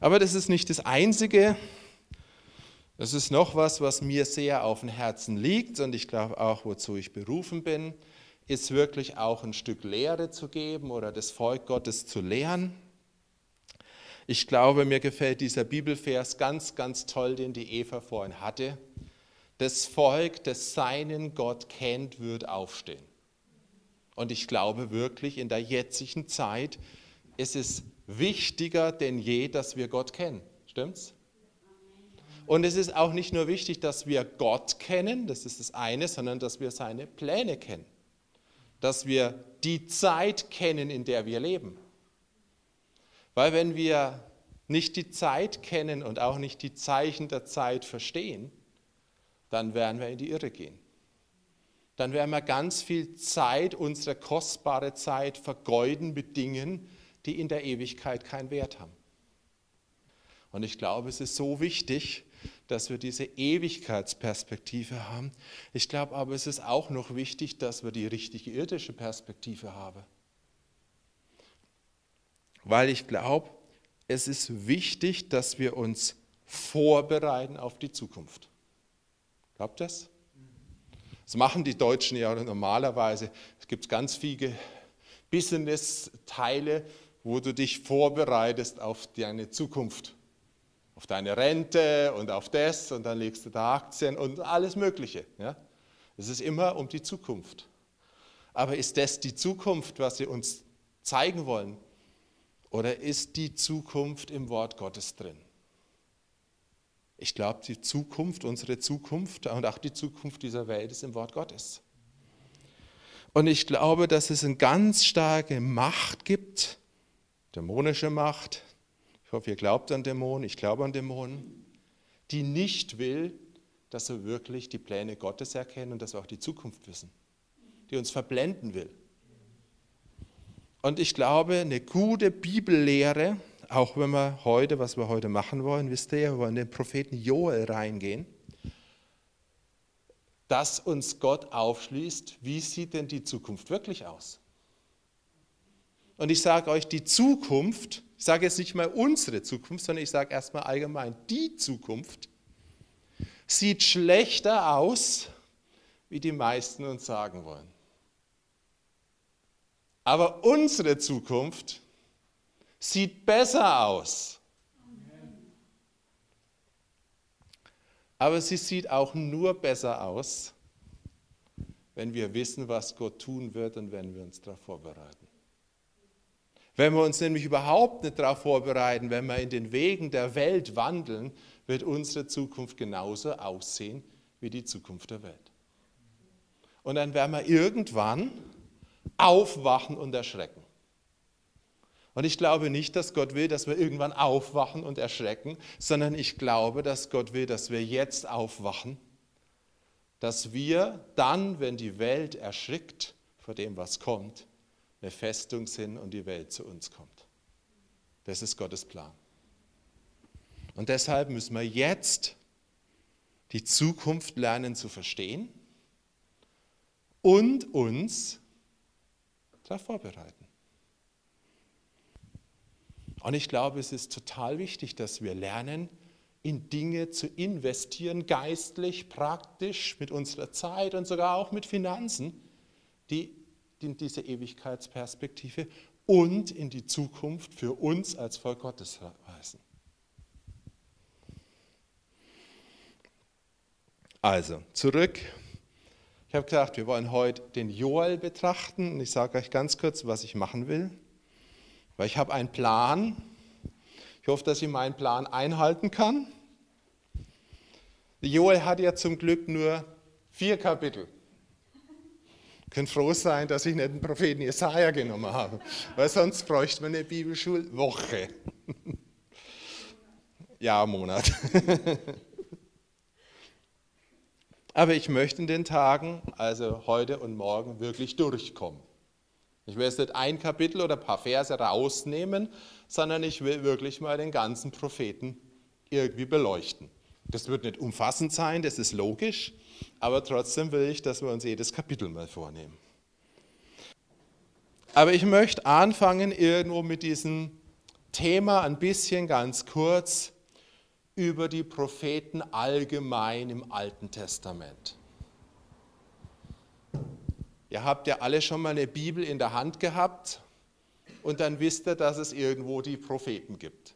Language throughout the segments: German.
Aber das ist nicht das Einzige. Das ist noch was, was mir sehr auf dem Herzen liegt und ich glaube auch, wozu ich berufen bin, ist wirklich auch ein Stück Lehre zu geben oder das Volk Gottes zu lehren. Ich glaube, mir gefällt dieser Bibelvers ganz, ganz toll, den die Eva vorhin hatte. Das Volk, das seinen Gott kennt, wird aufstehen. Und ich glaube wirklich, in der jetzigen Zeit ist es wichtiger denn je, dass wir Gott kennen. Stimmt's? Und es ist auch nicht nur wichtig, dass wir Gott kennen, das ist das eine, sondern dass wir seine Pläne kennen. Dass wir die Zeit kennen, in der wir leben. Weil wenn wir nicht die Zeit kennen und auch nicht die Zeichen der Zeit verstehen, dann werden wir in die Irre gehen. Dann werden wir ganz viel Zeit, unsere kostbare Zeit vergeuden mit Dingen, die in der Ewigkeit keinen Wert haben. Und ich glaube, es ist so wichtig, dass wir diese Ewigkeitsperspektive haben. Ich glaube aber, es ist auch noch wichtig, dass wir die richtige irdische Perspektive haben. Weil ich glaube, es ist wichtig, dass wir uns vorbereiten auf die Zukunft. Glaubt das? Das machen die Deutschen ja normalerweise. Es gibt ganz viele Business-Teile, wo du dich vorbereitest auf deine Zukunft, auf deine Rente und auf das und dann legst du da Aktien und alles Mögliche. Ja? Es ist immer um die Zukunft. Aber ist das die Zukunft, was sie uns zeigen wollen? Oder ist die Zukunft im Wort Gottes drin? Ich glaube, die Zukunft, unsere Zukunft und auch die Zukunft dieser Welt ist im Wort Gottes. Und ich glaube, dass es eine ganz starke Macht gibt, dämonische Macht. Ich hoffe, ihr glaubt an Dämonen, ich glaube an Dämonen, die nicht will, dass wir wirklich die Pläne Gottes erkennen und dass wir auch die Zukunft wissen, die uns verblenden will. Und ich glaube, eine gute Bibellehre, auch wenn wir heute, was wir heute machen wollen, wisst ihr ja, wir wollen den Propheten Joel reingehen, dass uns Gott aufschließt, wie sieht denn die Zukunft wirklich aus? Und ich sage euch, die Zukunft, ich sage jetzt nicht mal unsere Zukunft, sondern ich sage erstmal allgemein, die Zukunft sieht schlechter aus, wie die meisten uns sagen wollen. Aber unsere Zukunft sieht besser aus. Aber sie sieht auch nur besser aus, wenn wir wissen, was Gott tun wird und wenn wir uns darauf vorbereiten. Wenn wir uns nämlich überhaupt nicht darauf vorbereiten, wenn wir in den Wegen der Welt wandeln, wird unsere Zukunft genauso aussehen wie die Zukunft der Welt. Und dann werden wir irgendwann aufwachen und erschrecken. Und ich glaube nicht, dass Gott will, dass wir irgendwann aufwachen und erschrecken, sondern ich glaube, dass Gott will, dass wir jetzt aufwachen, dass wir dann, wenn die Welt erschrickt vor dem, was kommt, eine Festung sind und die Welt zu uns kommt. Das ist Gottes Plan. Und deshalb müssen wir jetzt die Zukunft lernen zu verstehen und uns darauf vorbereiten. Und ich glaube, es ist total wichtig, dass wir lernen, in Dinge zu investieren, geistlich, praktisch, mit unserer Zeit und sogar auch mit Finanzen, die in diese Ewigkeitsperspektive und in die Zukunft für uns als Volk Gottes weisen. Also, zurück ich habe gedacht, wir wollen heute den Joel betrachten und ich sage euch ganz kurz, was ich machen will. Weil ich habe einen Plan. Ich hoffe, dass ich meinen Plan einhalten kann. Joel hat ja zum Glück nur vier Kapitel. Könnt froh sein, dass ich nicht den Propheten Jesaja genommen habe, weil sonst bräuchte man eine Bibelschulwoche. ja, Monat. Aber ich möchte in den Tagen, also heute und morgen, wirklich durchkommen. Ich will jetzt nicht ein Kapitel oder ein paar Verse rausnehmen, sondern ich will wirklich mal den ganzen Propheten irgendwie beleuchten. Das wird nicht umfassend sein, das ist logisch, aber trotzdem will ich, dass wir uns jedes Kapitel mal vornehmen. Aber ich möchte anfangen irgendwo mit diesen Thema ein bisschen ganz kurz über die Propheten allgemein im Alten Testament. Ihr habt ja alle schon mal eine Bibel in der Hand gehabt und dann wisst ihr, dass es irgendwo die Propheten gibt.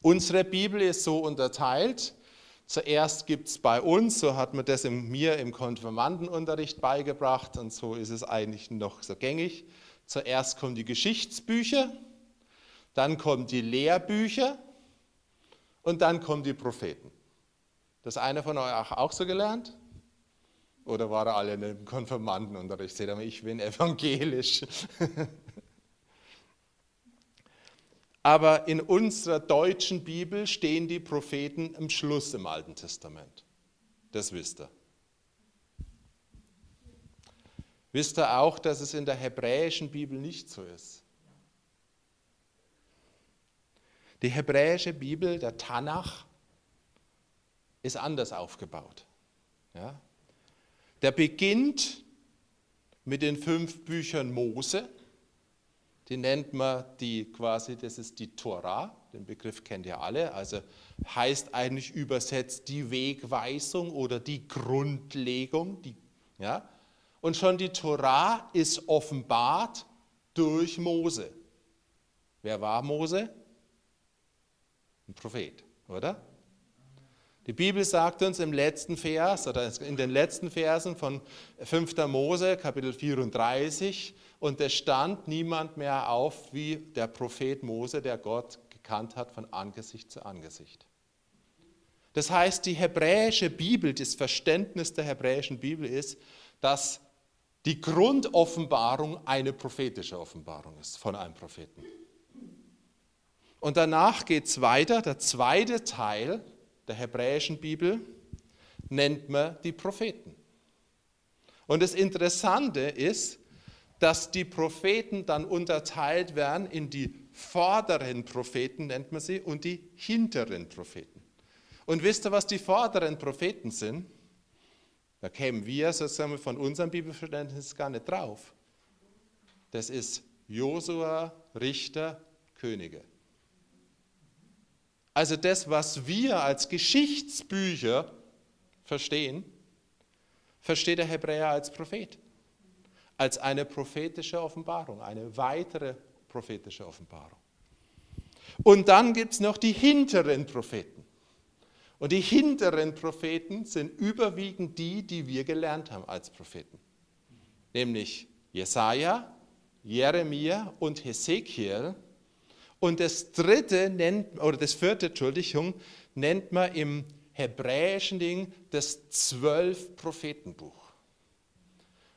Unsere Bibel ist so unterteilt. Zuerst gibt es bei uns, so hat man das mir im Konfirmandenunterricht beigebracht und so ist es eigentlich noch so gängig. Zuerst kommen die Geschichtsbücher, dann kommen die Lehrbücher und dann kommen die Propheten. Das eine von euch auch so gelernt? Oder waren alle in dem Konfirmandenunterricht? Seht ihr ich bin evangelisch. Aber in unserer deutschen Bibel stehen die Propheten im Schluss im Alten Testament. Das wisst ihr. Wisst ihr auch, dass es in der hebräischen Bibel nicht so ist? Die hebräische Bibel, der Tanach, ist anders aufgebaut. Ja? Der beginnt mit den fünf Büchern Mose. Die nennt man die quasi, das ist die Tora, den Begriff kennt ihr alle, also heißt eigentlich übersetzt die Wegweisung oder die Grundlegung. Die, ja? Und schon die Tora ist offenbart durch Mose. Wer war Mose? Ein Prophet, oder? Die Bibel sagt uns im letzten Vers oder in den letzten Versen von 5. Mose, Kapitel 34, und es stand niemand mehr auf wie der Prophet Mose, der Gott gekannt hat von Angesicht zu Angesicht. Das heißt, die hebräische Bibel, das Verständnis der hebräischen Bibel ist, dass die Grundoffenbarung eine prophetische Offenbarung ist von einem Propheten. Und danach geht es weiter, der zweite Teil der hebräischen Bibel nennt man die Propheten. Und das Interessante ist, dass die Propheten dann unterteilt werden in die vorderen Propheten, nennt man sie, und die hinteren Propheten. Und wisst ihr, was die vorderen Propheten sind? Da kämen wir sozusagen von unserem Bibelverständnis gar nicht drauf. Das ist Josua, Richter, Könige. Also das, was wir als Geschichtsbücher verstehen, versteht der Hebräer als Prophet, als eine prophetische Offenbarung, eine weitere prophetische Offenbarung. Und dann gibt es noch die hinteren Propheten. Und die hinteren Propheten sind überwiegend die, die wir gelernt haben als Propheten. Nämlich Jesaja, Jeremia und Hesekiel und das dritte nennt, oder das vierte, Entschuldigung, nennt man im hebräischen Ding das Zwölf-Prophetenbuch.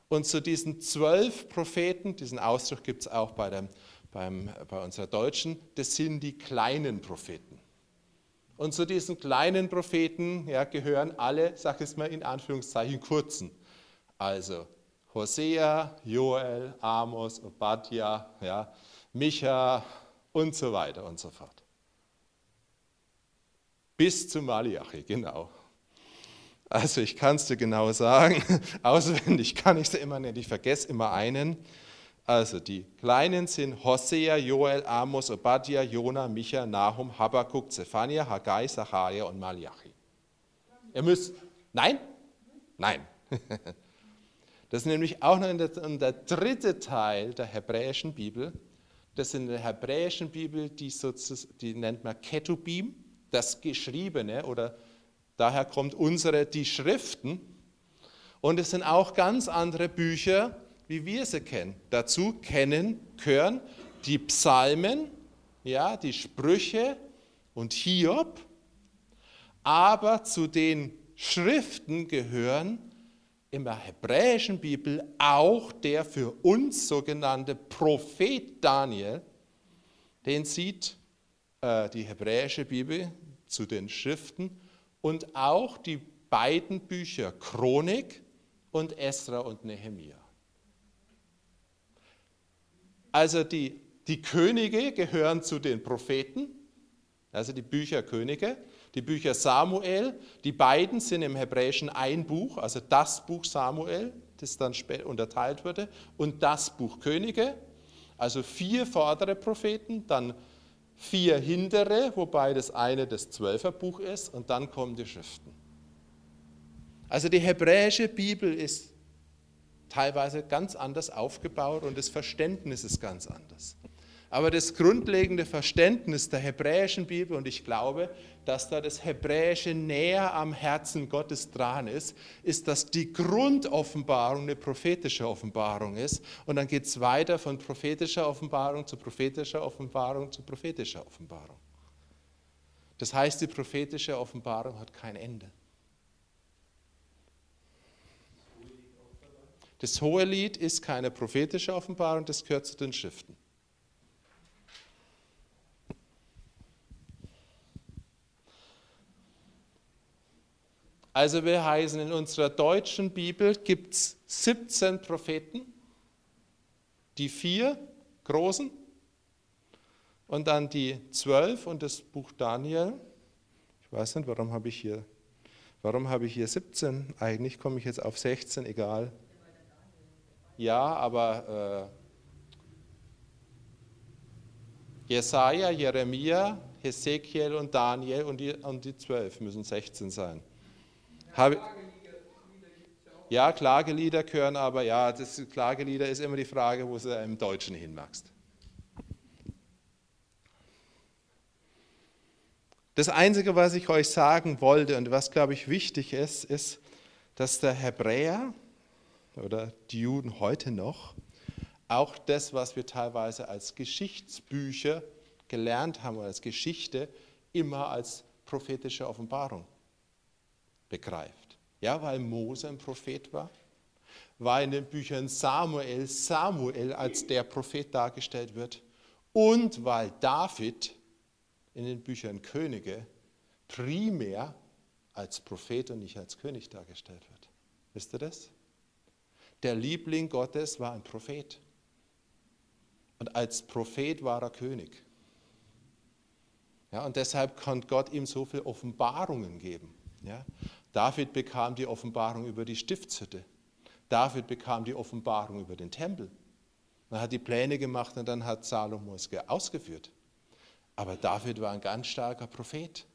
Und zu diesen zwölf Propheten, diesen Ausdruck gibt es auch bei, dem, beim, bei unserer Deutschen, das sind die kleinen Propheten. Und zu diesen kleinen Propheten ja, gehören alle, sag ich es mal in Anführungszeichen, kurzen. Also Hosea, Joel, Amos, Obadja, ja, Micha, und so weiter und so fort. Bis zu Malachi, genau. Also ich kann es dir genau sagen, auswendig kann ich es immer nicht, ich vergesse immer einen. Also die Kleinen sind Hosea, Joel, Amos, Obadja, Jona, Micha, Nahum, Habakkuk, Zephania, Haggai, Zacharia und Malachi. Ihr müsst, nein? Nein. Das ist nämlich auch noch der, der dritte Teil der hebräischen Bibel das in der hebräischen Bibel, die, die nennt man Ketubim, das Geschriebene, oder daher kommt unsere, die Schriften. Und es sind auch ganz andere Bücher, wie wir sie kennen. Dazu kennen, gehören die Psalmen, ja, die Sprüche und Hiob. Aber zu den Schriften gehören in der hebräischen Bibel auch der für uns sogenannte Prophet Daniel, den sieht äh, die hebräische Bibel zu den Schriften und auch die beiden Bücher Chronik und Esra und Nehemia. Also die, die Könige gehören zu den Propheten, also die Bücher Könige, die Bücher Samuel, die beiden sind im Hebräischen ein Buch, also das Buch Samuel, das dann unterteilt wurde, und das Buch Könige. Also vier vordere Propheten, dann vier hintere, wobei das eine das Zwölferbuch ist, und dann kommen die Schriften. Also die hebräische Bibel ist teilweise ganz anders aufgebaut und das Verständnis ist ganz anders. Aber das grundlegende Verständnis der hebräischen Bibel, und ich glaube, dass da das Hebräische näher am Herzen Gottes dran ist, ist, dass die Grundoffenbarung eine prophetische Offenbarung ist. Und dann geht es weiter von prophetischer Offenbarung zu prophetischer Offenbarung zu prophetischer Offenbarung. Das heißt, die prophetische Offenbarung hat kein Ende. Das hohe Lied ist keine prophetische Offenbarung, das gehört zu den Schriften. Also wir heißen, in unserer deutschen Bibel gibt es 17 Propheten, die vier großen und dann die zwölf und das Buch Daniel. Ich weiß nicht, warum habe ich hier, warum habe ich hier 17? Eigentlich komme ich jetzt auf 16, egal. Ja, aber äh, Jesaja, Jeremia, Hesekiel und Daniel und die, und die zwölf müssen 16 sein. Habe, ja, Klagelieder gehören aber, ja, das Klagelieder ist immer die Frage, wo sie im Deutschen hinwachst. Das Einzige, was ich euch sagen wollte und was, glaube ich, wichtig ist, ist, dass der Hebräer oder die Juden heute noch auch das, was wir teilweise als Geschichtsbücher gelernt haben oder als Geschichte, immer als prophetische Offenbarung begreift. Ja, weil Mose ein Prophet war, weil in den Büchern Samuel Samuel als der Prophet dargestellt wird und weil David in den Büchern Könige primär als Prophet und nicht als König dargestellt wird. Wisst ihr das? Der Liebling Gottes war ein Prophet. Und als Prophet war er König. Ja, und deshalb konnte Gott ihm so viele Offenbarungen geben. Ja? David bekam die Offenbarung über die Stiftshütte. David bekam die Offenbarung über den Tempel. Er hat die Pläne gemacht und dann hat Salomo es ausgeführt. Aber David war ein ganz starker Prophet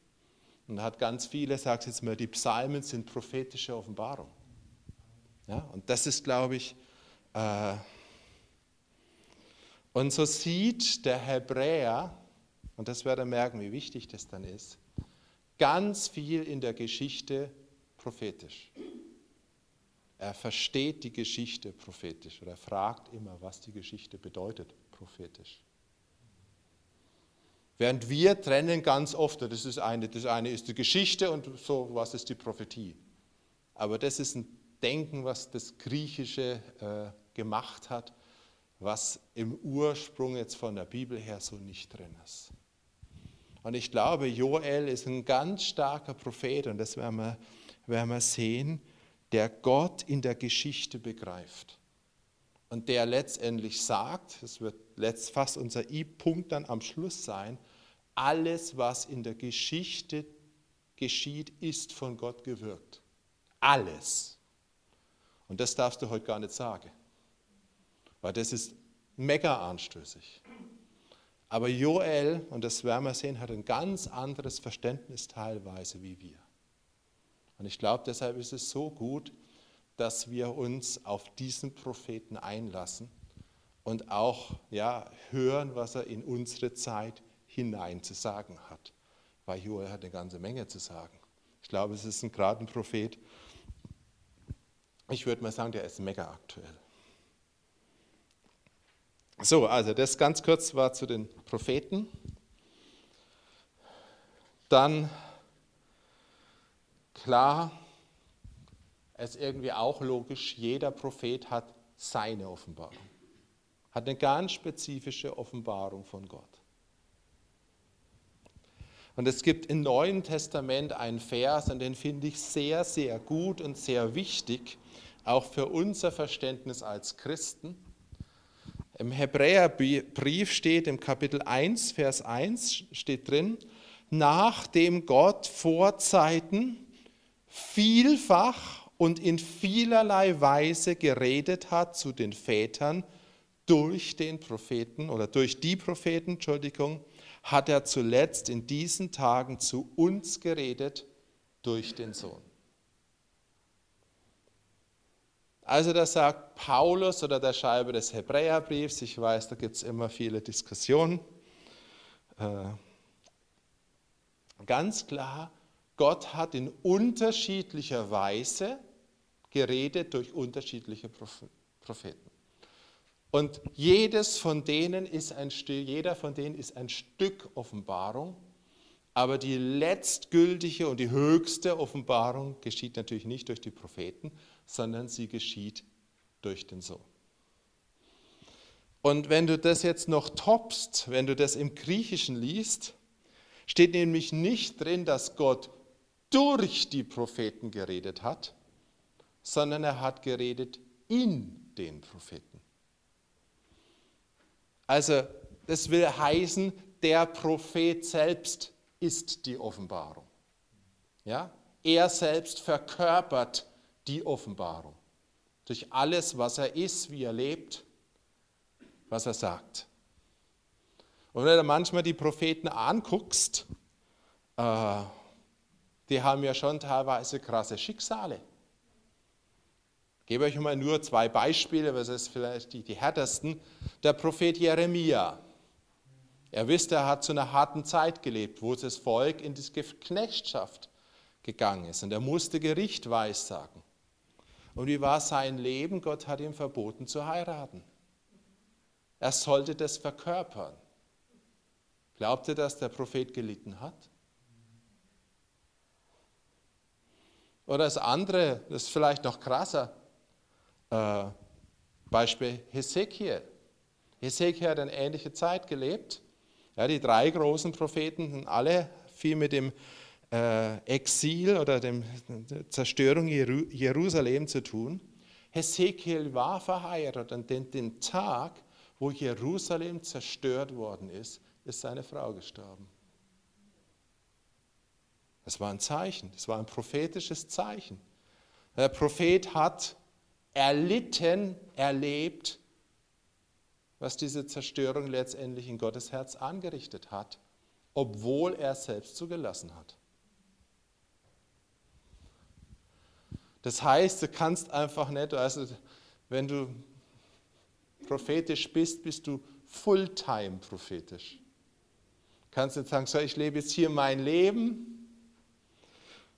und hat ganz viele, sagt jetzt mal, die Psalmen sind prophetische Offenbarung. Ja, und das ist, glaube ich, äh, und so sieht der Hebräer, und das werdet ihr merken, wie wichtig das dann ist, ganz viel in der Geschichte prophetisch. Er versteht die Geschichte prophetisch oder er fragt immer, was die Geschichte bedeutet prophetisch. Während wir trennen ganz oft, das, ist eine, das eine ist die Geschichte und so, was ist die Prophetie. Aber das ist ein Denken, was das Griechische äh, gemacht hat, was im Ursprung jetzt von der Bibel her so nicht drin ist. Und ich glaube, Joel ist ein ganz starker Prophet und das werden wir, werden wir sehen, der Gott in der Geschichte begreift. Und der letztendlich sagt, das wird fast unser I-Punkt dann am Schluss sein, alles, was in der Geschichte geschieht, ist von Gott gewirkt. Alles. Und das darfst du heute gar nicht sagen, weil das ist mega anstößig. Aber Joel, und das werden wir sehen, hat ein ganz anderes Verständnis teilweise wie wir. Und ich glaube, deshalb ist es so gut, dass wir uns auf diesen Propheten einlassen und auch ja, hören, was er in unsere Zeit hinein zu sagen hat. Weil Joel hat eine ganze Menge zu sagen. Ich glaube, es ist ein, gerade ein Prophet. Ich würde mal sagen, der ist mega aktuell. So, also das ganz kurz war zu den Propheten. Dann klar, es ist irgendwie auch logisch, jeder Prophet hat seine Offenbarung, hat eine ganz spezifische Offenbarung von Gott. Und es gibt im Neuen Testament einen Vers, und den finde ich sehr, sehr gut und sehr wichtig, auch für unser Verständnis als Christen. Im Hebräerbrief steht im Kapitel 1, Vers 1 steht drin, nachdem Gott vor Zeiten vielfach und in vielerlei Weise geredet hat zu den Vätern durch den Propheten oder durch die Propheten, Entschuldigung, hat er zuletzt in diesen Tagen zu uns geredet durch den Sohn. Also da sagt Paulus oder der Schreiber des Hebräerbriefs, ich weiß, da gibt es immer viele Diskussionen, äh, ganz klar, Gott hat in unterschiedlicher Weise geredet durch unterschiedliche Propheten. Und jedes von denen ist ein jeder von denen ist ein Stück Offenbarung, aber die letztgültige und die höchste Offenbarung geschieht natürlich nicht durch die Propheten, sondern sie geschieht durch den Sohn. Und wenn du das jetzt noch toppst, wenn du das im Griechischen liest, steht nämlich nicht drin, dass Gott durch die Propheten geredet hat, sondern er hat geredet in den Propheten. Also das will heißen, der Prophet selbst ist die Offenbarung. Ja? Er selbst verkörpert die Offenbarung. Durch alles, was er ist, wie er lebt, was er sagt. Und wenn du manchmal die Propheten anguckst, äh, die haben ja schon teilweise krasse Schicksale. Ich gebe euch mal nur zwei Beispiele, was ist vielleicht die, die härtesten. Der Prophet Jeremia. Er wisst, er hat zu einer harten Zeit gelebt, wo das Volk in die Knechtschaft gegangen ist und er musste Gericht weissagen. Und wie war sein Leben? Gott hat ihm verboten zu heiraten. Er sollte das verkörpern. Glaubt ihr, dass der Prophet gelitten hat? Oder das andere, das ist vielleicht noch krasser, äh, Beispiel Hesekiel. Hesekiel hat eine ähnliche Zeit gelebt. Ja, die drei großen Propheten sind alle viel mit dem Exil oder der Zerstörung Jerusalem zu tun. Hesekiel war verheiratet und den, den Tag, wo Jerusalem zerstört worden ist, ist seine Frau gestorben. Das war ein Zeichen, das war ein prophetisches Zeichen. Der Prophet hat erlitten, erlebt, was diese Zerstörung letztendlich in Gottes Herz angerichtet hat, obwohl er selbst zugelassen hat. Das heißt, du kannst einfach nicht, also wenn du prophetisch bist, bist du fulltime prophetisch. Du kannst nicht sagen, so, ich lebe jetzt hier mein Leben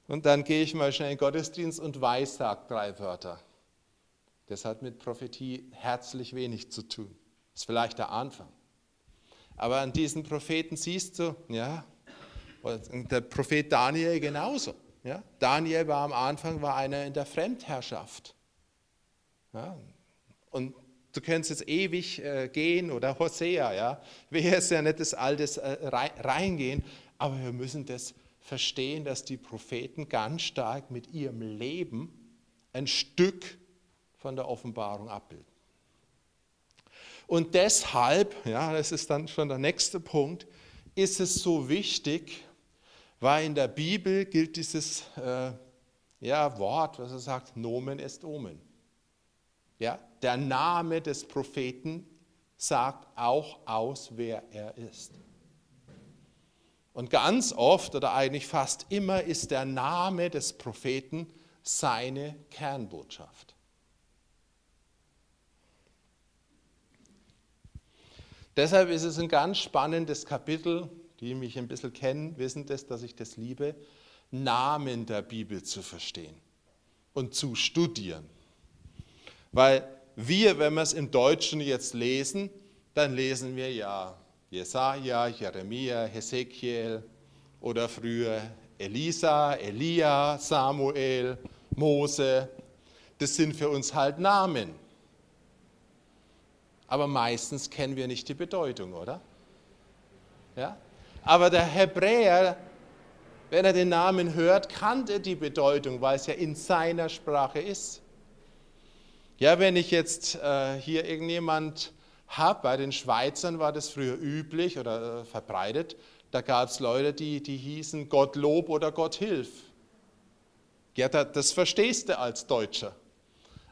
und dann gehe ich mal schnell in den Gottesdienst und weissag drei Wörter. Das hat mit Prophetie herzlich wenig zu tun. Das ist vielleicht der Anfang. Aber an diesen Propheten siehst du, ja, der Prophet Daniel genauso. Ja? Daniel war am Anfang war einer in der Fremdherrschaft. Ja? Und du könntest jetzt ewig äh, gehen oder Hosea, ja. Wir jetzt ja nicht das Altes äh, reingehen, aber wir müssen das verstehen, dass die Propheten ganz stark mit ihrem Leben ein Stück von der Offenbarung abbilden. Und deshalb, ja, das ist dann schon der nächste Punkt, ist es so wichtig, weil in der Bibel gilt dieses äh, ja, Wort, was er sagt, Nomen est Omen. Ja, der Name des Propheten sagt auch aus, wer er ist. Und ganz oft oder eigentlich fast immer ist der Name des Propheten seine Kernbotschaft. Deshalb ist es ein ganz spannendes Kapitel die mich ein bisschen kennen, wissen das, dass ich das liebe, Namen der Bibel zu verstehen und zu studieren. Weil wir, wenn wir es im Deutschen jetzt lesen, dann lesen wir ja Jesaja, Jeremia, Hesekiel oder früher Elisa, Elia, Samuel, Mose. Das sind für uns halt Namen. Aber meistens kennen wir nicht die Bedeutung, oder? Ja? Aber der Hebräer, wenn er den Namen hört, kannte die Bedeutung, weil es ja in seiner Sprache ist. Ja, wenn ich jetzt äh, hier irgendjemand habe, bei den Schweizern war das früher üblich oder äh, verbreitet, da gab es Leute, die, die hießen Gott Lob oder Gott Hilf. Ja, das verstehst du als Deutscher.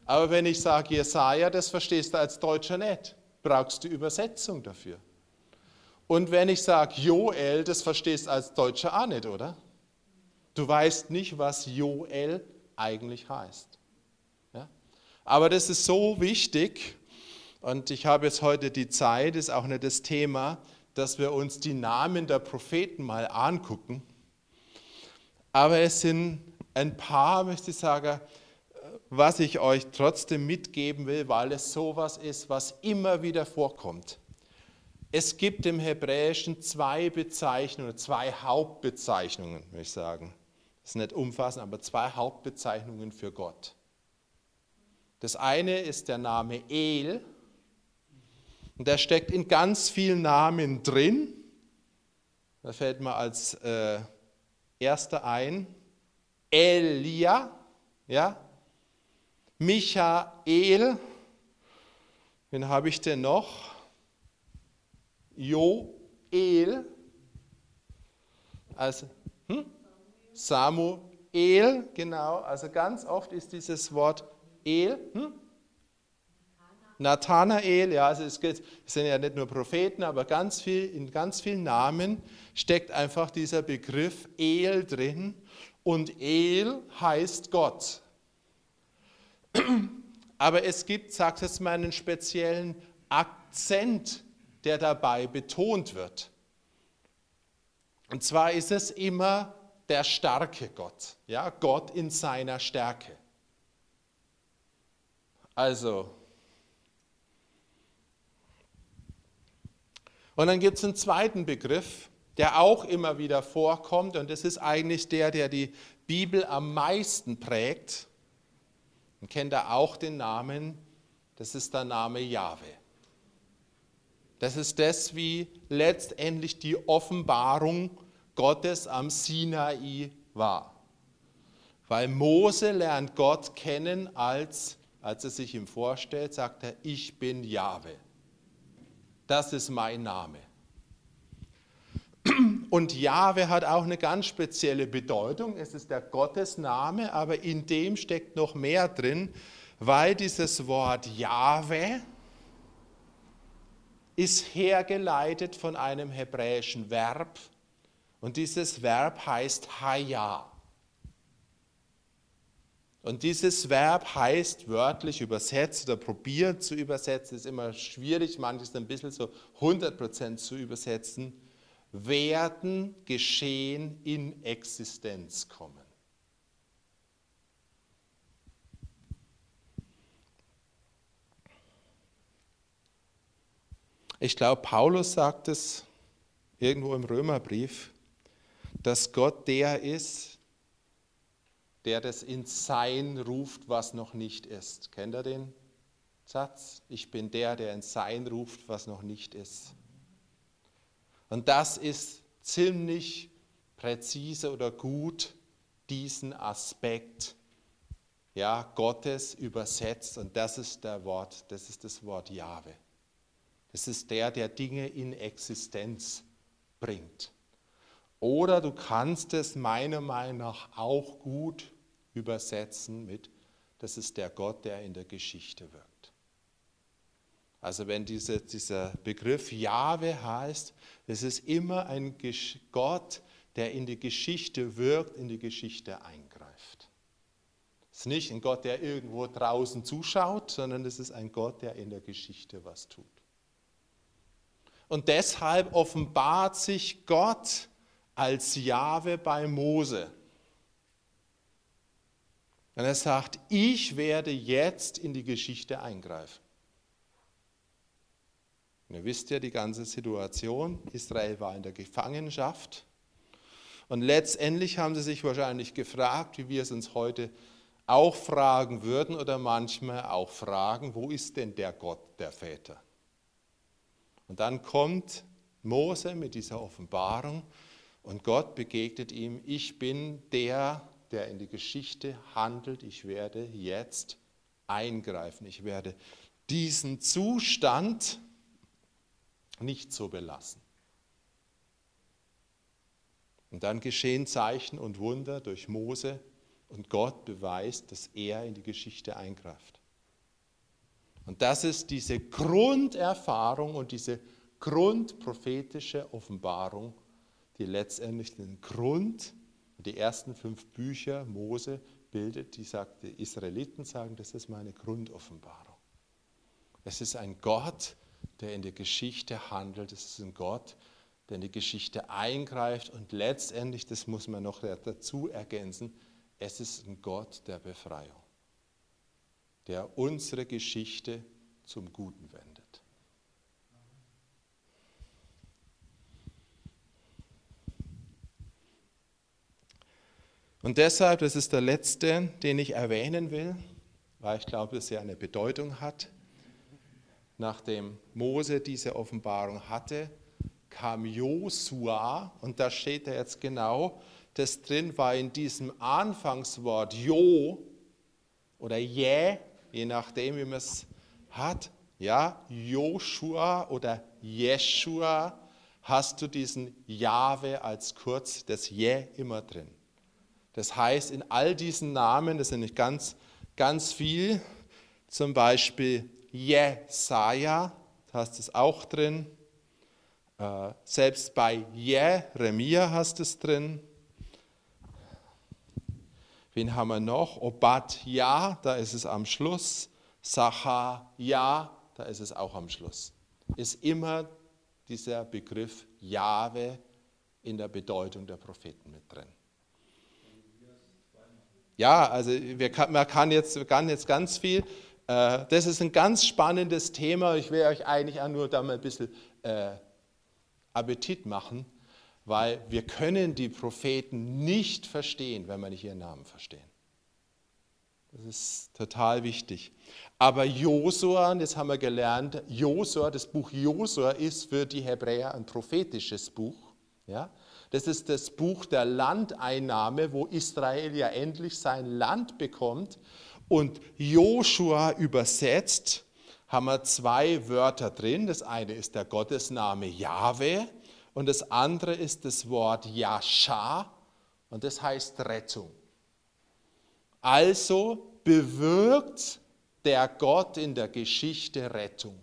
Aber wenn ich sage Jesaja, das verstehst du als Deutscher nicht. brauchst du Übersetzung dafür. Und wenn ich sage Joel, das verstehst du als Deutscher auch nicht, oder? Du weißt nicht, was Joel eigentlich heißt. Ja? Aber das ist so wichtig und ich habe jetzt heute die Zeit, ist auch nicht das Thema, dass wir uns die Namen der Propheten mal angucken. Aber es sind ein paar, möchte ich sagen, was ich euch trotzdem mitgeben will, weil es sowas ist, was immer wieder vorkommt. Es gibt im Hebräischen zwei Bezeichnungen, zwei Hauptbezeichnungen, würde ich sagen. Das ist nicht umfassend, aber zwei Hauptbezeichnungen für Gott. Das eine ist der Name El, und der steckt in ganz vielen Namen drin. Da fällt mir als äh, erster ein Elia, ja, Michael, wen habe ich denn noch? Joel, also hm? Samuel, genau, also ganz oft ist dieses Wort El, hm? Nathanael, ja, also es, sind ja nicht nur Propheten, aber ganz viel, in ganz vielen Namen steckt einfach dieser Begriff El drin und El heißt Gott. Aber es gibt, sagt es mal, einen speziellen Akzent, der dabei betont wird. Und zwar ist es immer der starke Gott, ja, Gott in seiner Stärke. Also Und dann gibt es einen zweiten Begriff, der auch immer wieder vorkommt, und das ist eigentlich der, der die Bibel am meisten prägt. Und kennt er auch den Namen, das ist der Name Jahwe. Das ist das, wie letztendlich die Offenbarung Gottes am Sinai war. Weil Mose lernt Gott kennen, als, als er sich ihm vorstellt, sagt er, ich bin Jahwe das ist mein Name. Und Jahwe hat auch eine ganz spezielle Bedeutung. Es ist der Gottesname, aber in dem steckt noch mehr drin, weil dieses Wort Jahwe ist hergeleitet von einem hebräischen Verb und dieses Verb heißt Haya. Und dieses Verb heißt wörtlich übersetzt oder probiert zu übersetzen, ist immer schwierig, manches ein bisschen so 100% zu übersetzen, werden, geschehen, in Existenz kommen. Ich glaube, Paulus sagt es irgendwo im Römerbrief, dass Gott der ist, der das ins Sein ruft, was noch nicht ist. Kennt ihr den Satz? Ich bin der, der ins Sein ruft, was noch nicht ist. Und das ist ziemlich präzise oder gut diesen Aspekt ja, Gottes übersetzt. Und das ist der Wort, das ist das Wort Jahwe. Das ist der, der Dinge in Existenz bringt. Oder du kannst es meiner Meinung nach auch gut übersetzen mit, das ist der Gott, der in der Geschichte wirkt. Also wenn diese, dieser Begriff Jahwe heißt, es ist immer ein Gott, der in die Geschichte wirkt, in die Geschichte eingreift. Es ist nicht ein Gott, der irgendwo draußen zuschaut, sondern es ist ein Gott, der in der Geschichte was tut. Und deshalb offenbart sich Gott als Jahwe bei Mose. Und er sagt, ich werde jetzt in die Geschichte eingreifen. Und ihr wisst ja die ganze Situation. Israel war in der Gefangenschaft. Und letztendlich haben sie sich wahrscheinlich gefragt, wie wir es uns heute auch fragen würden oder manchmal auch fragen, wo ist denn der Gott der Väter? Und dann kommt Mose mit dieser Offenbarung und Gott begegnet ihm, ich bin der, der in die Geschichte handelt, ich werde jetzt eingreifen, ich werde diesen Zustand nicht so belassen. Und dann geschehen Zeichen und Wunder durch Mose und Gott beweist, dass er in die Geschichte eingreift. Und das ist diese Grunderfahrung und diese grundprophetische Offenbarung, die letztendlich den Grund, die ersten fünf Bücher Mose bildet, die sagt, die Israeliten sagen, das ist meine Grundoffenbarung. Es ist ein Gott, der in der Geschichte handelt. Es ist ein Gott, der in die Geschichte eingreift und letztendlich, das muss man noch dazu ergänzen, es ist ein Gott der Befreiung, der unsere Geschichte zum Guten wendet. Und deshalb, das ist der letzte, den ich erwähnen will, weil ich glaube, dass er eine Bedeutung hat. Nachdem Mose diese Offenbarung hatte, kam Josua, und da steht er jetzt genau, das drin war in diesem Anfangswort Jo oder Je, je nachdem, wie man es hat, ja, Joshua oder Jeshua, hast du diesen Jahwe als kurz, das Je immer drin. Das heißt, in all diesen Namen, das sind nicht ganz, ganz viel, zum Beispiel Jesaja, hast du es auch drin. Äh, selbst bei Jeremia hast du es drin. Wen haben wir noch? Obadja, da ist es am Schluss. Sacha, da ist es auch am Schluss. Ist immer dieser Begriff Jahwe in der Bedeutung der Propheten mit drin. Ja, also man kann jetzt, kann jetzt ganz viel. Äh, das ist ein ganz spannendes Thema. Ich will euch eigentlich auch nur da mal ein bisschen äh, Appetit machen, weil wir können die Propheten nicht verstehen, wenn wir nicht ihren Namen verstehen. Das ist total wichtig. Aber Josua, das haben wir gelernt, Josua, das Buch Josua ist für die Hebräer ein prophetisches Buch. Ja? Das ist das Buch der Landeinnahme, wo Israel ja endlich sein Land bekommt. Und Joshua übersetzt, haben wir zwei Wörter drin. Das eine ist der Gottesname Jahwe und das andere ist das Wort Yasha und das heißt Rettung. Also bewirkt der Gott in der Geschichte Rettung.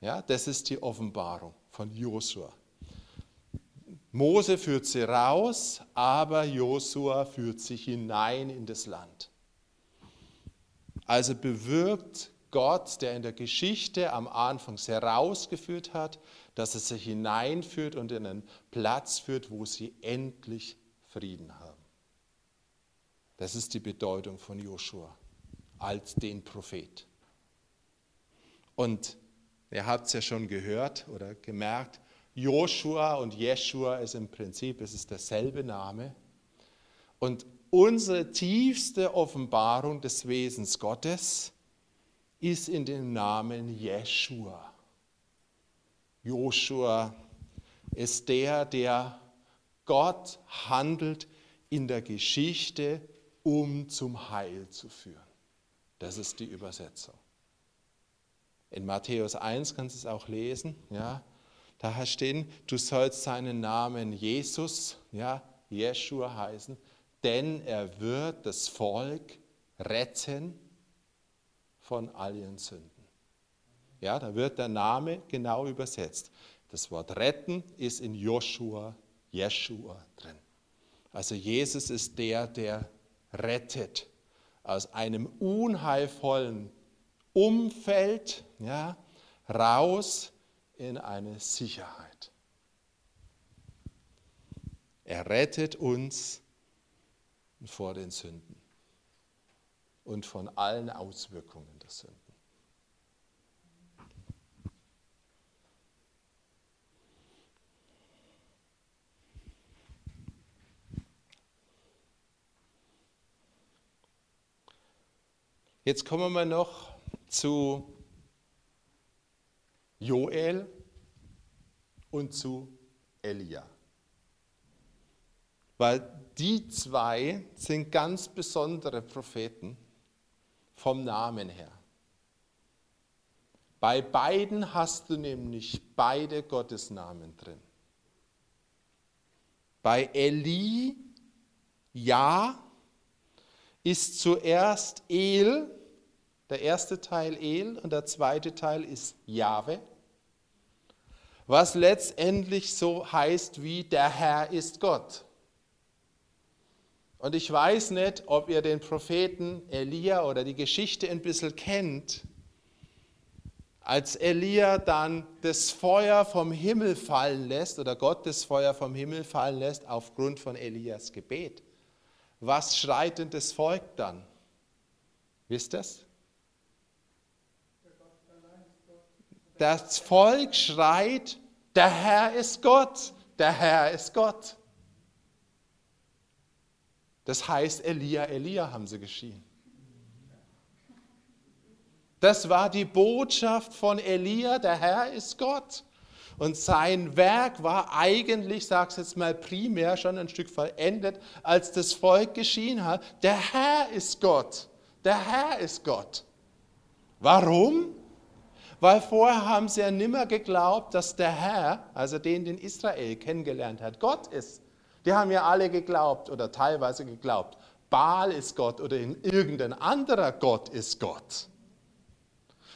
Ja, das ist die Offenbarung von Josua. Mose führt sie raus, aber Josua führt sie hinein in das Land. Also bewirkt Gott, der in der Geschichte am Anfang sie rausgeführt hat, dass er sie hineinführt und in einen Platz führt, wo sie endlich Frieden haben. Das ist die Bedeutung von Joshua als den Prophet. Und ihr habt es ja schon gehört oder gemerkt, Joshua und Jeshua ist im Prinzip, es ist derselbe Name. Und unsere tiefste Offenbarung des Wesens Gottes ist in dem Namen Jeshua. Joshua ist der, der Gott handelt in der Geschichte, um zum Heil zu führen. Das ist die Übersetzung. In Matthäus 1 kannst du es auch lesen. Ja, da stehen, du sollst seinen Namen Jesus, ja, Jeshua heißen, denn er wird das Volk retten von allen Sünden. Ja, da wird der Name genau übersetzt. Das Wort retten ist in Joshua, Jeshua drin. Also Jesus ist der, der rettet aus einem unheilvollen Umfeld ja, raus in eine Sicherheit. Er rettet uns vor den Sünden und von allen Auswirkungen der Sünden. Jetzt kommen wir noch zu Joel und zu Elia. Weil die zwei sind ganz besondere Propheten vom Namen her. Bei beiden hast du nämlich beide Gottesnamen drin. Bei Eli, ja, ist zuerst El, Der erste Teil El und der zweite Teil ist Jahwe, was letztendlich so heißt wie der Herr ist Gott. Und ich weiß nicht, ob ihr den Propheten Elia oder die Geschichte ein bisschen kennt. Als Elia dann das Feuer vom Himmel fallen lässt oder Gott das Feuer vom Himmel fallen lässt aufgrund von Elias Gebet. Was schreit denn das Volk dann? Wisst ihr das? Das Volk schreit, der Herr ist Gott, der Herr ist Gott. Das heißt, Elia, Elia haben sie geschrien. Das war die Botschaft von Elia, der Herr ist Gott. Und sein Werk war eigentlich, sag ich jetzt mal primär, schon ein Stück vollendet, als das Volk geschienen hat. Der Herr ist Gott. Der Herr ist Gott. Warum? Weil vorher haben sie ja nimmer geglaubt, dass der Herr, also den, den Israel kennengelernt hat, Gott ist. Die haben ja alle geglaubt oder teilweise geglaubt, Baal ist Gott oder irgendein anderer Gott ist Gott.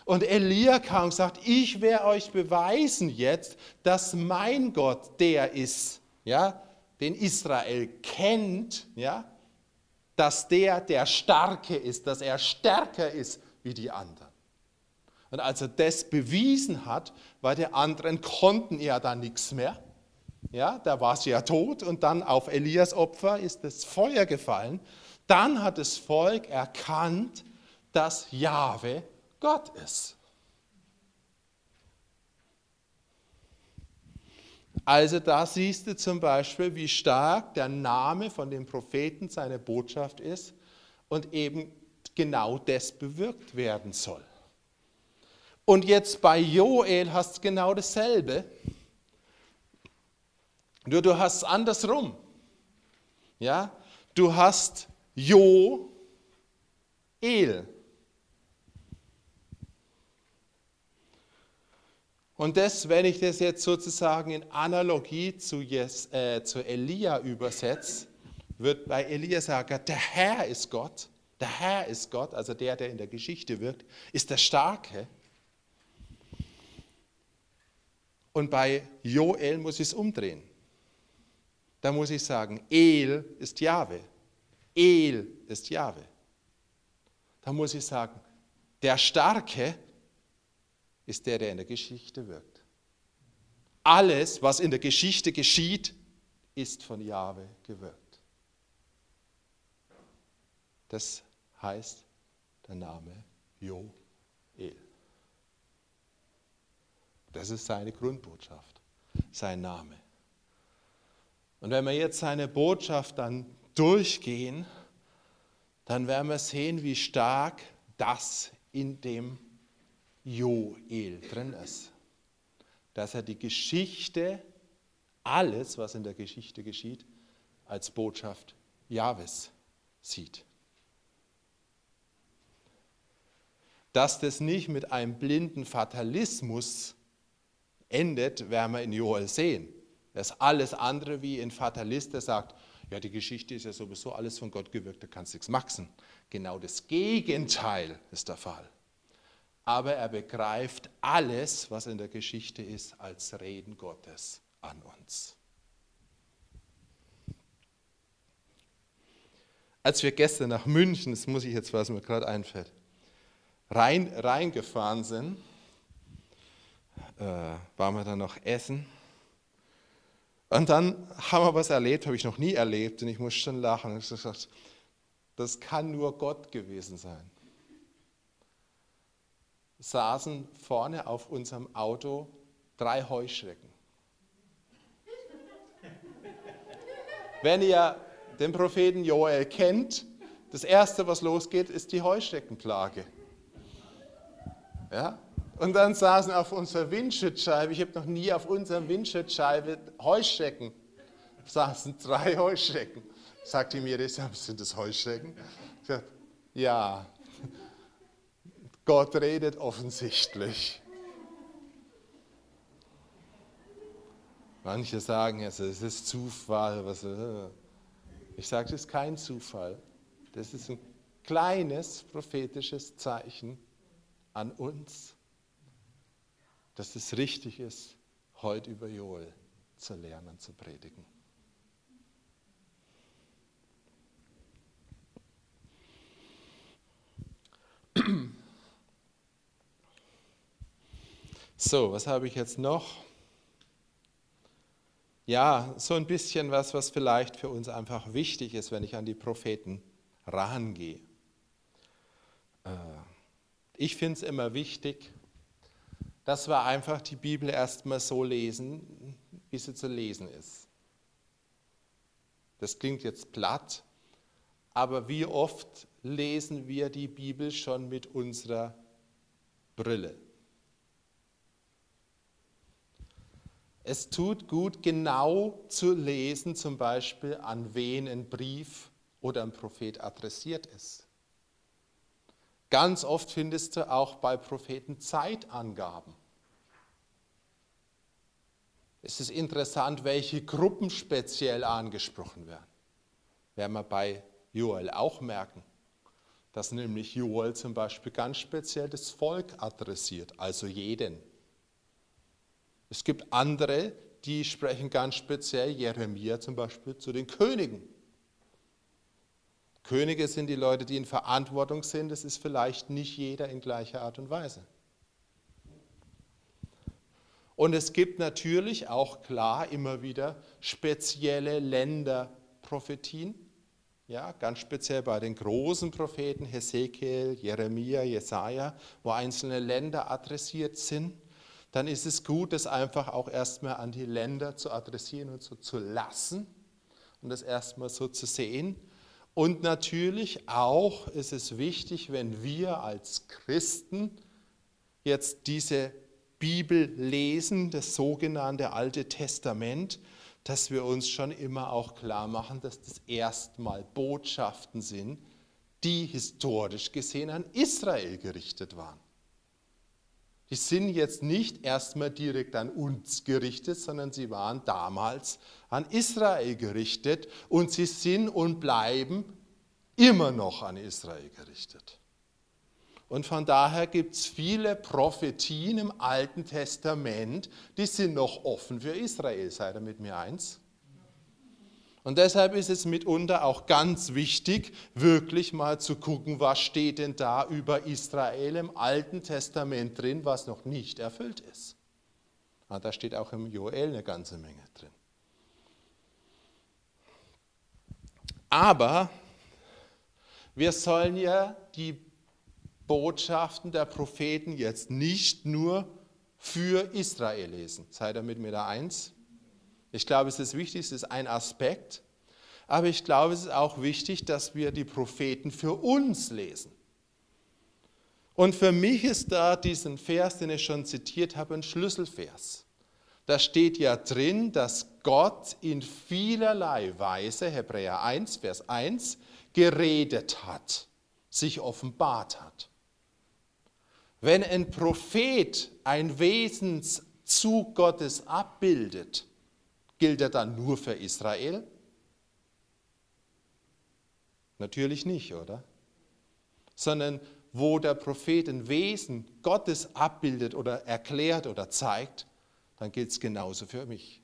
Und Elia kam und sagt, ich werde euch beweisen jetzt, dass mein Gott der ist, ja, den Israel kennt, ja, dass der der Starke ist, dass er stärker ist wie die anderen. Und als er das bewiesen hat, weil der anderen konnten ja dann nichts mehr, ja, da war sie ja tot und dann auf Elias Opfer ist das Feuer gefallen. Dann hat das Volk erkannt, dass Jahwe Gott ist. Also da siehst du zum Beispiel, wie stark der Name von dem Propheten seine Botschaft ist und eben genau das bewirkt werden soll. Und jetzt bei Joel hast du genau dasselbe. Nur du hast es andersrum. Ja? Du hast Jo, El. Und das, wenn ich das jetzt sozusagen in Analogie zu, Jes, äh, zu Elia übersetze, wird bei Elia sagen, der Herr ist Gott, der Herr ist Gott, also der, der in der Geschichte wirkt, ist der Starke. Und bei Joel muss ich es umdrehen. Da muss ich sagen, El ist Jahwe. El ist Jahwe. Da muss ich sagen, der Starke ist der, der in der Geschichte wirkt. Alles, was in der Geschichte geschieht, ist von Jahwe gewirkt. Das heißt der Name Joel. Das ist seine Grundbotschaft, sein Name. Und wenn wir jetzt seine Botschaft dann durchgehen, dann werden wir sehen, wie stark das in dem Joel drin ist. Dass er die Geschichte, alles, was in der Geschichte geschieht, als Botschaft Jahwes sieht. Dass das nicht mit einem blinden Fatalismus endet, werden wir in Joel sehen. Das alles andere wie ein Fatalist, der sagt, ja, die Geschichte ist ja sowieso alles von Gott gewirkt, da kannst du nichts machen. Genau das Gegenteil ist der Fall aber er begreift alles, was in der Geschichte ist, als Reden Gottes an uns. Als wir gestern nach München, das muss ich jetzt, was mir gerade einfällt, rein, reingefahren sind, äh, waren wir dann noch essen. Und dann haben wir was erlebt, habe ich noch nie erlebt und ich muss schon lachen. Ich habe gesagt, das kann nur Gott gewesen sein saßen vorne auf unserem Auto drei Heuschrecken. Wenn ihr den Propheten Joel kennt, das erste, was losgeht, ist die Heuschreckenplage. Ja? Und dann saßen auf unserer Windschutzscheibe, ich habe noch nie auf unserer Windschutzscheibe Heuschrecken, saßen drei Heuschrecken. Sagt die mir, sind das Heuschrecken? Ich sag, ja, Gott redet offensichtlich. Manche sagen, es ist Zufall. Was, äh. ich sage, es ist kein Zufall. Das ist ein kleines prophetisches Zeichen an uns, dass es richtig ist, heute über Joel zu lernen, zu predigen. So, was habe ich jetzt noch? Ja, so ein bisschen was, was vielleicht für uns einfach wichtig ist, wenn ich an die Propheten rangehe. Äh, ich finde es immer wichtig, dass wir einfach die Bibel erstmal so lesen, wie sie zu lesen ist. Das klingt jetzt platt, aber wie oft lesen wir die Bibel schon mit unserer Brille? Es tut gut, genau zu lesen, zum Beispiel, an wen ein Brief oder ein Prophet adressiert ist. Ganz oft findest du auch bei Propheten Zeitangaben. Es ist interessant, welche Gruppen speziell angesprochen werden. Werden wir bei Joel auch merken, dass nämlich Joel zum Beispiel ganz speziell das Volk adressiert, also jeden. Es gibt andere, die sprechen ganz speziell, Jeremia zum Beispiel, zu den Königen. Könige sind die Leute, die in Verantwortung sind. Das ist vielleicht nicht jeder in gleicher Art und Weise. Und es gibt natürlich auch klar immer wieder spezielle Länderprophetien. Ja, ganz speziell bei den großen Propheten Hesekiel, Jeremia, Jesaja, wo einzelne Länder adressiert sind dann ist es gut, das einfach auch erstmal an die Länder zu adressieren und so zu lassen und das erstmal so zu sehen. Und natürlich auch ist es wichtig, wenn wir als Christen jetzt diese Bibel lesen, das sogenannte Alte Testament, dass wir uns schon immer auch klar machen, dass das erstmal Botschaften sind, die historisch gesehen an Israel gerichtet waren die sind jetzt nicht erstmal direkt an uns gerichtet, sondern sie waren damals an Israel gerichtet und sie sind und bleiben immer noch an Israel gerichtet. Und von daher gibt es viele Prophetien im Alten Testament, die sind noch offen für Israel. Seid ihr mit mir eins? Und deshalb ist es mitunter auch ganz wichtig, wirklich mal zu gucken, was steht denn da über Israel im Alten Testament drin, was noch nicht erfüllt ist. Ja, da steht auch im Joel eine ganze Menge drin. Aber wir sollen ja die Botschaften der Propheten jetzt nicht nur für Israel lesen. Seid ihr mit mir da eins? Ich glaube, es ist wichtig, es ist ein Aspekt, aber ich glaube, es ist auch wichtig, dass wir die Propheten für uns lesen. Und für mich ist da diesen Vers, den ich schon zitiert habe, ein Schlüsselvers. Da steht ja drin, dass Gott in vielerlei Weise, Hebräer 1, Vers 1, geredet hat, sich offenbart hat. Wenn ein Prophet ein Wesenszug Gottes abbildet, Gilt er dann nur für Israel? Natürlich nicht, oder? Sondern wo der Prophet ein Wesen Gottes abbildet oder erklärt oder zeigt, dann gilt es genauso für mich.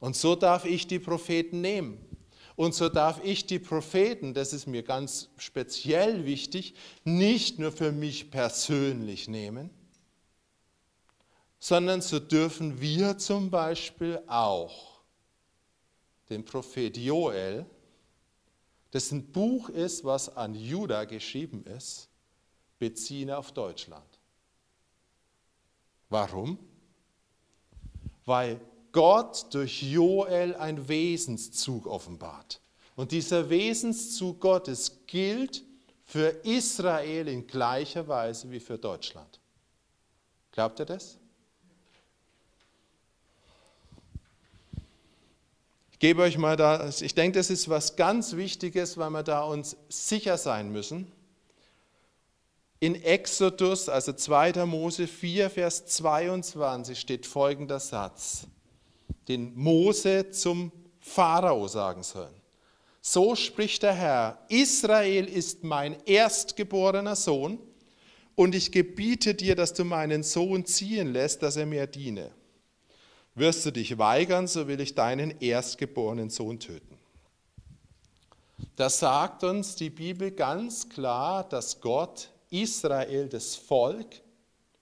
Und so darf ich die Propheten nehmen. Und so darf ich die Propheten, das ist mir ganz speziell wichtig, nicht nur für mich persönlich nehmen, sondern so dürfen wir zum Beispiel auch den Prophet Joel, dessen Buch ist, was an Juda geschrieben ist, beziehen auf Deutschland. Warum? Weil Gott durch Joel ein Wesenszug offenbart. Und dieser Wesenszug Gottes gilt für Israel in gleicher Weise wie für Deutschland. Glaubt ihr das? Ich gebe euch mal da, ich denke, das ist was ganz Wichtiges, weil wir da uns sicher sein müssen. In Exodus, also 2. Mose 4, Vers 22 steht folgender Satz, den Mose zum Pharao sagen soll. So spricht der Herr, Israel ist mein erstgeborener Sohn und ich gebiete dir, dass du meinen Sohn ziehen lässt, dass er mir diene. Wirst du dich weigern, so will ich deinen erstgeborenen Sohn töten. Das sagt uns die Bibel ganz klar, dass Gott Israel, das Volk,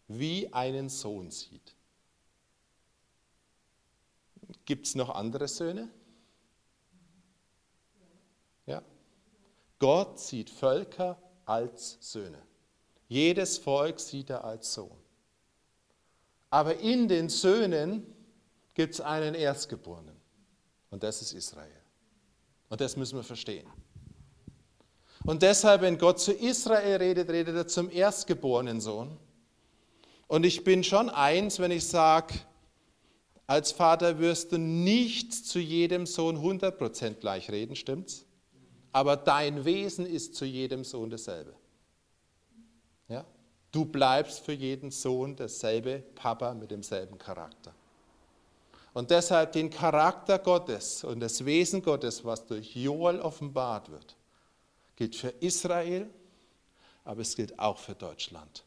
wie einen Sohn sieht. Gibt es noch andere Söhne? Ja. Gott sieht Völker als Söhne. Jedes Volk sieht er als Sohn. Aber in den Söhnen gibt es einen Erstgeborenen. Und das ist Israel. Und das müssen wir verstehen. Und deshalb, wenn Gott zu Israel redet, redet er zum erstgeborenen Sohn. Und ich bin schon eins, wenn ich sage, als Vater wirst du nicht zu jedem Sohn 100% gleich reden, stimmt's? Aber dein Wesen ist zu jedem Sohn dasselbe. Ja? Du bleibst für jeden Sohn derselbe Papa mit demselben Charakter. Und deshalb den Charakter Gottes und das Wesen Gottes, was durch Joel offenbart wird, gilt für Israel, aber es gilt auch für Deutschland.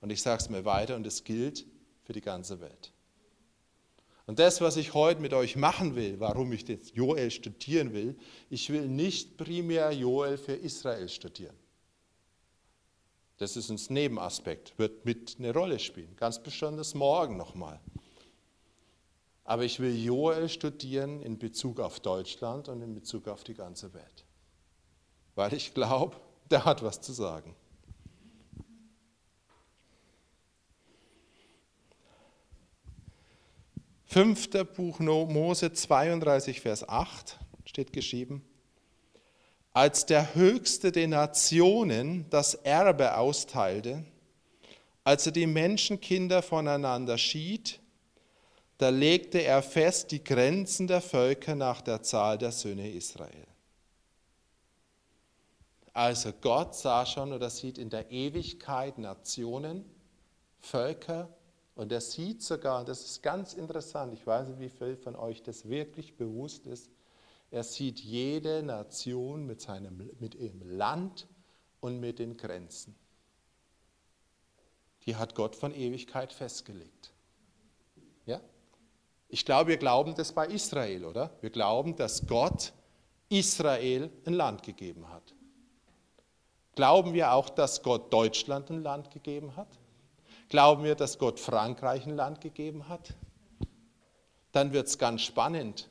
Und ich sage es mir weiter, und es gilt für die ganze Welt. Und das, was ich heute mit euch machen will, warum ich jetzt Joel studieren will, ich will nicht primär Joel für Israel studieren. Das ist ein Nebenaspekt, wird mit eine Rolle spielen, ganz besonders morgen nochmal. Aber ich will Joel studieren in Bezug auf Deutschland und in Bezug auf die ganze Welt. Weil ich glaube, der hat was zu sagen. Fünfter Buch Mose 32, Vers 8 steht geschrieben, als der Höchste der Nationen das Erbe austeilte, als er die Menschenkinder voneinander schied, da legte er fest die Grenzen der Völker nach der Zahl der Söhne Israel. Also Gott sah schon oder sieht in der Ewigkeit Nationen, Völker, und er sieht sogar, das ist ganz interessant, ich weiß nicht, wie viel von euch das wirklich bewusst ist, er sieht jede Nation mit, seinem, mit ihrem Land und mit den Grenzen. Die hat Gott von Ewigkeit festgelegt. Ich glaube, wir glauben das bei Israel, oder? Wir glauben, dass Gott Israel ein Land gegeben hat. Glauben wir auch, dass Gott Deutschland ein Land gegeben hat? Glauben wir, dass Gott Frankreich ein Land gegeben hat? Dann wird es ganz spannend.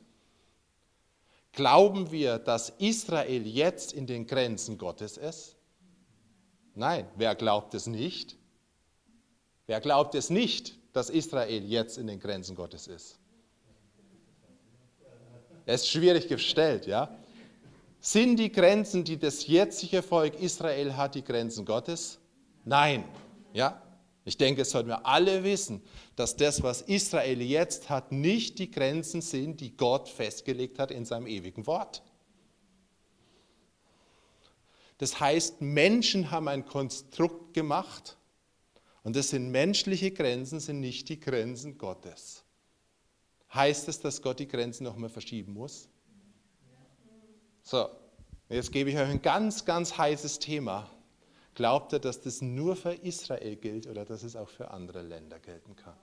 Glauben wir, dass Israel jetzt in den Grenzen Gottes ist? Nein, wer glaubt es nicht? Wer glaubt es nicht, dass Israel jetzt in den Grenzen Gottes ist? Es ist schwierig gestellt, ja? Sind die Grenzen, die das jetzige Volk Israel hat, die Grenzen Gottes? Nein, ja? Ich denke, es sollten wir alle wissen, dass das, was Israel jetzt hat, nicht die Grenzen sind, die Gott festgelegt hat in seinem ewigen Wort. Das heißt, Menschen haben ein Konstrukt gemacht und das sind menschliche Grenzen, sind nicht die Grenzen Gottes. Heißt es, dass Gott die Grenzen nochmal verschieben muss? So, jetzt gebe ich euch ein ganz, ganz heißes Thema. Glaubt er, dass das nur für Israel gilt oder dass es auch für andere Länder gelten kann?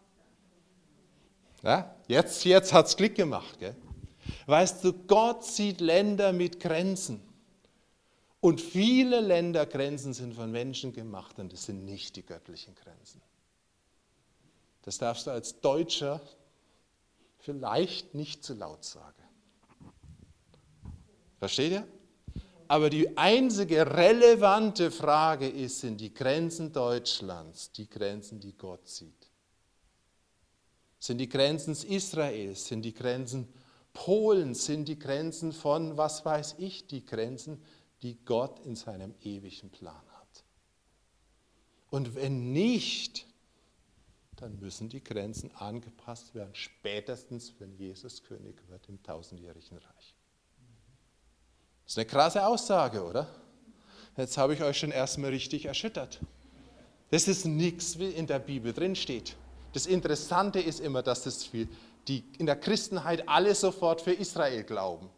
Ja, jetzt jetzt hat es Klick gemacht. Gell? Weißt du, Gott sieht Länder mit Grenzen. Und viele Ländergrenzen sind von Menschen gemacht und das sind nicht die göttlichen Grenzen. Das darfst du als Deutscher vielleicht nicht zu laut sagen. Versteht ihr? Aber die einzige relevante Frage ist, sind die Grenzen Deutschlands die Grenzen, die Gott sieht? Sind die Grenzen Israels, sind die Grenzen Polens, sind die Grenzen von, was weiß ich, die Grenzen, die Gott in seinem ewigen Plan hat? Und wenn nicht, dann müssen die Grenzen angepasst werden, spätestens wenn Jesus König wird im tausendjährigen Reich. Das ist eine krasse Aussage, oder? Jetzt habe ich euch schon erstmal richtig erschüttert. Das ist nichts, wie in der Bibel drin steht. Das Interessante ist immer, dass das viel, die in der Christenheit alle sofort für Israel glauben,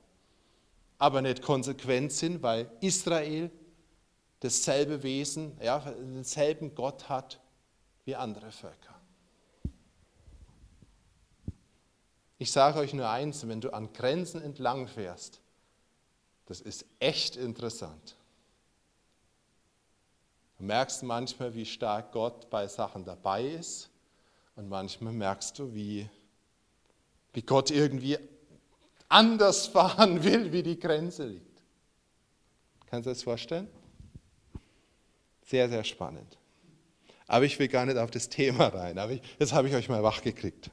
aber nicht konsequent sind, weil Israel dasselbe Wesen, ja, denselben Gott hat wie andere Völker. Ich sage euch nur eins, wenn du an Grenzen entlang fährst, das ist echt interessant. Du merkst manchmal, wie stark Gott bei Sachen dabei ist und manchmal merkst du, wie, wie Gott irgendwie anders fahren will, wie die Grenze liegt. Kannst du das vorstellen? Sehr, sehr spannend. Aber ich will gar nicht auf das Thema rein. Aber ich, jetzt habe ich euch mal wach gekriegt.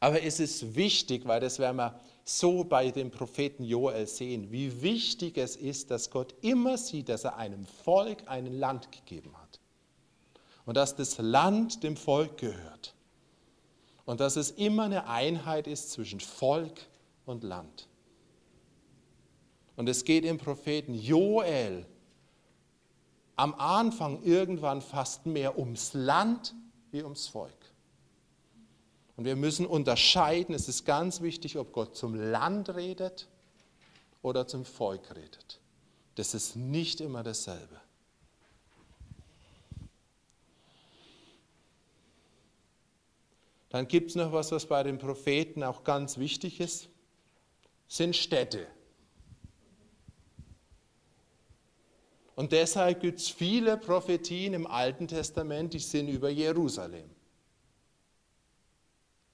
Aber es ist wichtig, weil das werden wir so bei dem Propheten Joel sehen, wie wichtig es ist, dass Gott immer sieht, dass er einem Volk ein Land gegeben hat. Und dass das Land dem Volk gehört. Und dass es immer eine Einheit ist zwischen Volk und Land. Und es geht im Propheten Joel am Anfang irgendwann fast mehr ums Land wie ums Volk. Und wir müssen unterscheiden, es ist ganz wichtig, ob Gott zum Land redet oder zum Volk redet. Das ist nicht immer dasselbe. Dann gibt es noch was, was bei den Propheten auch ganz wichtig ist, sind Städte. Und deshalb gibt es viele Prophetien im Alten Testament, die sind über Jerusalem.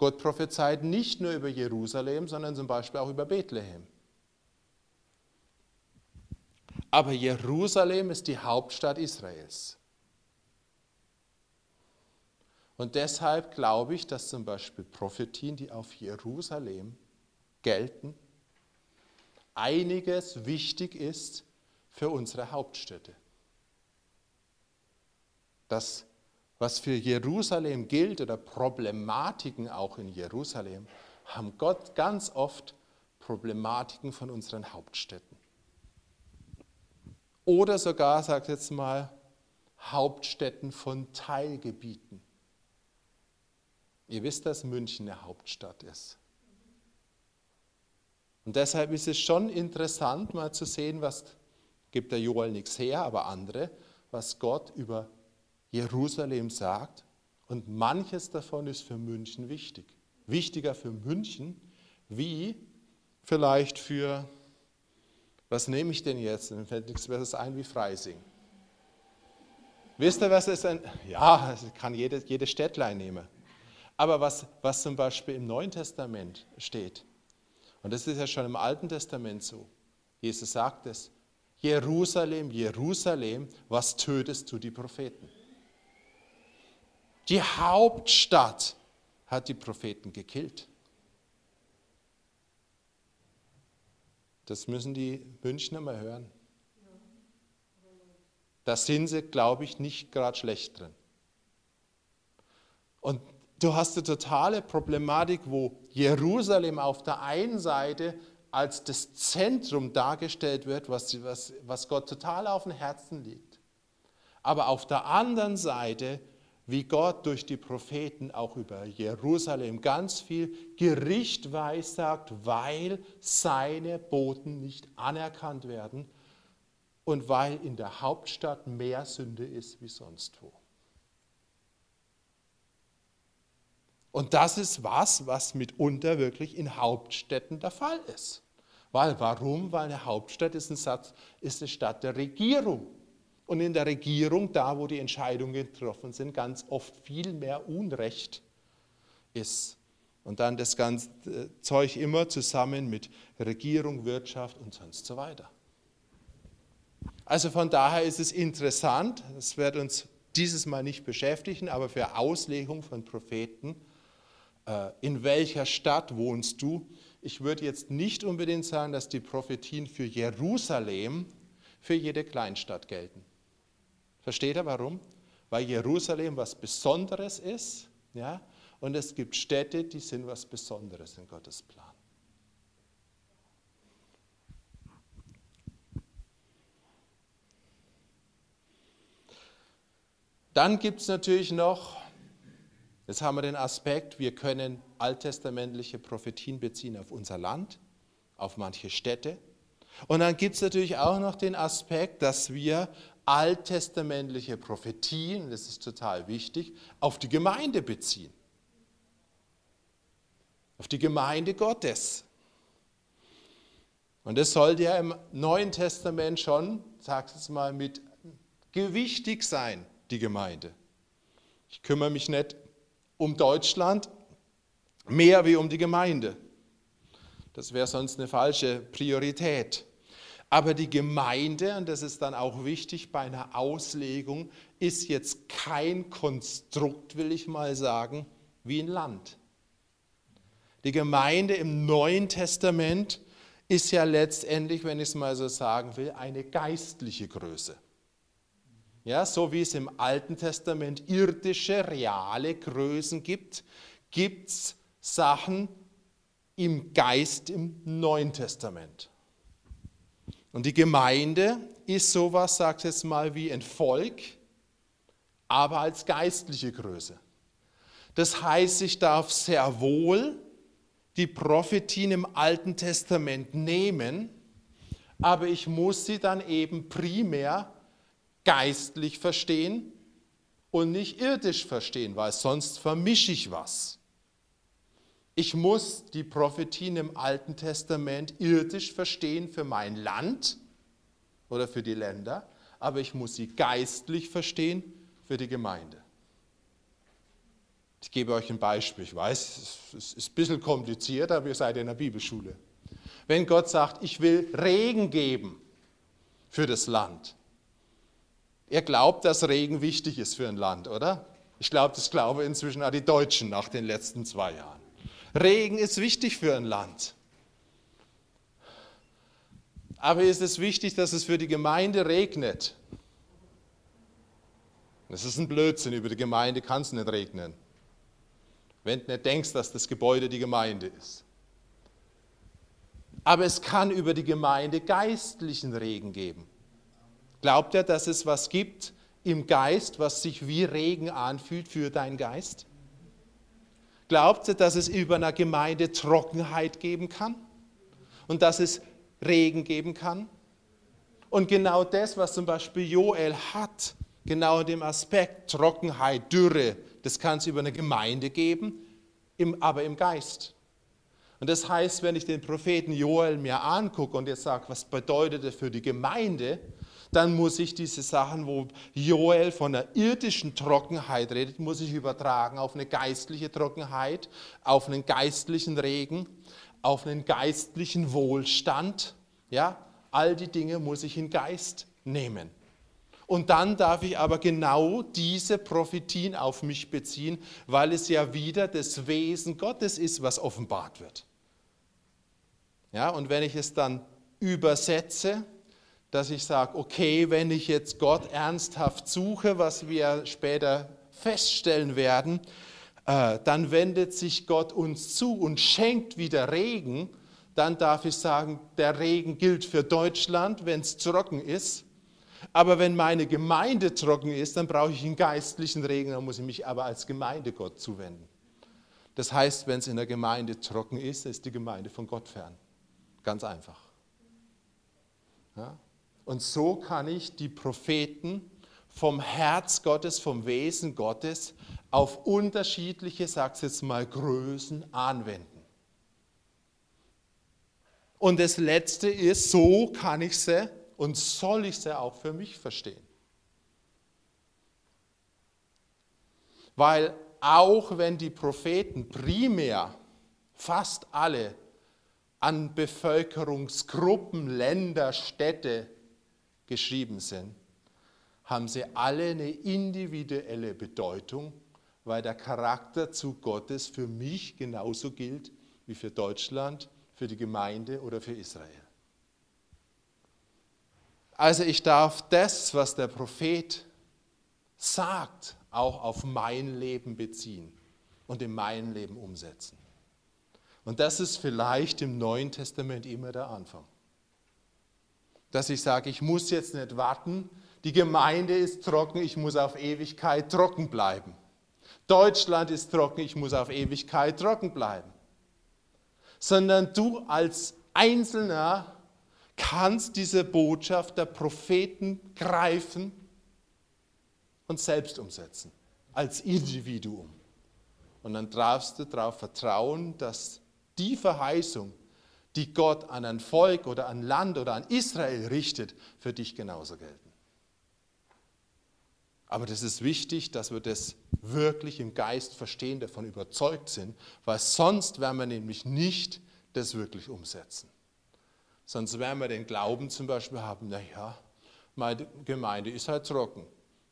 Gott prophezeit nicht nur über Jerusalem, sondern zum Beispiel auch über Bethlehem. Aber Jerusalem ist die Hauptstadt Israels. Und deshalb glaube ich, dass zum Beispiel Prophetien, die auf Jerusalem gelten, einiges wichtig ist für unsere Hauptstädte. Das, was für Jerusalem gilt oder Problematiken auch in Jerusalem, haben Gott ganz oft Problematiken von unseren Hauptstädten. Oder sogar, sagt jetzt mal, Hauptstädten von Teilgebieten. Ihr wisst, dass München eine Hauptstadt ist. Und deshalb ist es schon interessant, mal zu sehen, was gibt der Joel nichts her, aber andere, was Gott über Jerusalem sagt. Und manches davon ist für München wichtig. Wichtiger für München wie vielleicht für, was nehme ich denn jetzt? Mir fällt nichts Besseres ein wie Freising. Wisst ihr, was ist ein, ja, kann jede, jede Städtlein nehmen. Aber was, was zum Beispiel im Neuen Testament steht, und das ist ja schon im Alten Testament so, Jesus sagt es, Jerusalem, Jerusalem, was tötest du die Propheten? Die Hauptstadt hat die Propheten gekillt. Das müssen die Münchner mal hören. Da sind sie, glaube ich, nicht gerade schlecht drin. Und du hast eine totale Problematik, wo Jerusalem auf der einen Seite als das Zentrum dargestellt wird, was, was, was Gott total auf dem Herzen liegt. Aber auf der anderen Seite, wie Gott durch die Propheten auch über Jerusalem ganz viel Gericht weissagt, weil seine Boten nicht anerkannt werden und weil in der Hauptstadt mehr Sünde ist wie sonst wo. Und das ist was, was mitunter wirklich in Hauptstädten der Fall ist. Weil, warum? Weil eine Hauptstadt ist, ein Satz, ist eine Stadt der Regierung. Und in der Regierung, da wo die Entscheidungen getroffen sind, ganz oft viel mehr Unrecht ist. Und dann das ganze äh, Zeug immer zusammen mit Regierung, Wirtschaft und sonst so weiter. Also von daher ist es interessant, das wird uns dieses Mal nicht beschäftigen, aber für Auslegung von Propheten äh, in welcher Stadt wohnst du? Ich würde jetzt nicht unbedingt sagen, dass die Prophetien für Jerusalem für jede Kleinstadt gelten. Versteht ihr warum? Weil Jerusalem was Besonderes ist, ja, und es gibt Städte, die sind was Besonderes in Gottes Plan. Dann gibt es natürlich noch Jetzt haben wir den Aspekt, wir können alttestamentliche Prophetien beziehen auf unser Land, auf manche Städte. Und dann gibt es natürlich auch noch den Aspekt, dass wir alttestamentliche Prophetien, das ist total wichtig, auf die Gemeinde beziehen. Auf die Gemeinde Gottes. Und das sollte ja im Neuen Testament schon, sag es mal, mit gewichtig sein, die Gemeinde. Ich kümmere mich nicht um Deutschland mehr wie um die Gemeinde. Das wäre sonst eine falsche Priorität. Aber die Gemeinde, und das ist dann auch wichtig bei einer Auslegung, ist jetzt kein Konstrukt, will ich mal sagen, wie ein Land. Die Gemeinde im Neuen Testament ist ja letztendlich, wenn ich es mal so sagen will, eine geistliche Größe. Ja, so wie es im Alten Testament irdische, reale Größen gibt, gibt es Sachen im Geist im Neuen Testament. Und die Gemeinde ist sowas, sagt jetzt mal, wie ein Volk, aber als geistliche Größe. Das heißt, ich darf sehr wohl die Prophetien im Alten Testament nehmen, aber ich muss sie dann eben primär geistlich verstehen und nicht irdisch verstehen, weil sonst vermische ich was. Ich muss die Prophetien im Alten Testament irdisch verstehen für mein Land oder für die Länder, aber ich muss sie geistlich verstehen für die Gemeinde. Ich gebe euch ein Beispiel. Ich weiß, es ist ein bisschen kompliziert, aber ihr seid in der Bibelschule. Wenn Gott sagt, ich will Regen geben für das Land. Ihr glaubt, dass Regen wichtig ist für ein Land, oder? Ich glaube, das glauben inzwischen auch die Deutschen nach den letzten zwei Jahren. Regen ist wichtig für ein Land. Aber ist es wichtig, dass es für die Gemeinde regnet? Das ist ein Blödsinn. Über die Gemeinde kann es nicht regnen. Wenn du nicht denkst, dass das Gebäude die Gemeinde ist. Aber es kann über die Gemeinde geistlichen Regen geben. Glaubt ihr, dass es was gibt im Geist, was sich wie Regen anfühlt für deinen Geist? Glaubt ihr, dass es über einer Gemeinde Trockenheit geben kann? Und dass es Regen geben kann? Und genau das, was zum Beispiel Joel hat, genau in dem Aspekt Trockenheit, Dürre, das kann es über eine Gemeinde geben, im, aber im Geist. Und das heißt, wenn ich den Propheten Joel mir angucke und jetzt sage, was bedeutet das für die Gemeinde, dann muss ich diese Sachen, wo Joel von der irdischen Trockenheit redet, muss ich übertragen auf eine geistliche Trockenheit, auf einen geistlichen Regen, auf einen geistlichen Wohlstand. Ja, all die Dinge muss ich in Geist nehmen. Und dann darf ich aber genau diese Prophetien auf mich beziehen, weil es ja wieder das Wesen Gottes ist, was offenbart wird. Ja, und wenn ich es dann übersetze, dass ich sage, okay, wenn ich jetzt Gott ernsthaft suche, was wir später feststellen werden, äh, dann wendet sich Gott uns zu und schenkt wieder Regen, dann darf ich sagen, der Regen gilt für Deutschland, wenn es trocken ist. Aber wenn meine Gemeinde trocken ist, dann brauche ich einen geistlichen Regen, dann muss ich mich aber als Gemeinde Gott zuwenden. Das heißt, wenn es in der Gemeinde trocken ist, ist die Gemeinde von Gott fern. Ganz einfach. Ja? Und so kann ich die Propheten vom Herz Gottes, vom Wesen Gottes auf unterschiedliche, sag's jetzt mal, Größen anwenden. Und das Letzte ist, so kann ich sie und soll ich sie auch für mich verstehen. Weil auch wenn die Propheten primär fast alle an Bevölkerungsgruppen, Länder, Städte geschrieben sind, haben sie alle eine individuelle Bedeutung, weil der Charakterzug Gottes für mich genauso gilt wie für Deutschland, für die Gemeinde oder für Israel. Also ich darf das, was der Prophet sagt, auch auf mein Leben beziehen und in mein Leben umsetzen. Und das ist vielleicht im Neuen Testament immer der Anfang. Dass ich sage, ich muss jetzt nicht warten, die Gemeinde ist trocken, ich muss auf Ewigkeit trocken bleiben. Deutschland ist trocken, ich muss auf Ewigkeit trocken bleiben. Sondern du als Einzelner kannst diese Botschaft der Propheten greifen und selbst umsetzen, als Individuum. Und dann darfst du darauf vertrauen, dass die Verheißung, die Gott an ein Volk oder an Land oder an Israel richtet, für dich genauso gelten. Aber das ist wichtig, dass wir das wirklich im Geist verstehen, davon überzeugt sind, weil sonst werden wir nämlich nicht das wirklich umsetzen. Sonst werden wir den Glauben zum Beispiel haben, naja, meine Gemeinde ist halt trocken.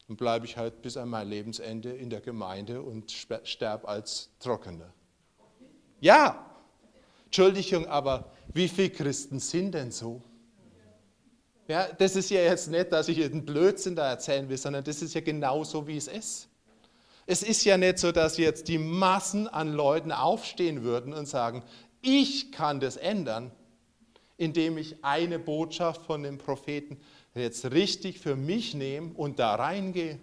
Dann bleibe ich halt bis an mein Lebensende in der Gemeinde und sterbe als Trockener. Ja, Entschuldigung, aber wie viele Christen sind denn so? Ja, das ist ja jetzt nicht, dass ich einen Blödsinn da erzählen will, sondern das ist ja genau so, wie es ist. Es ist ja nicht so, dass jetzt die Massen an Leuten aufstehen würden und sagen, ich kann das ändern, indem ich eine Botschaft von dem Propheten jetzt richtig für mich nehme und da reingehe.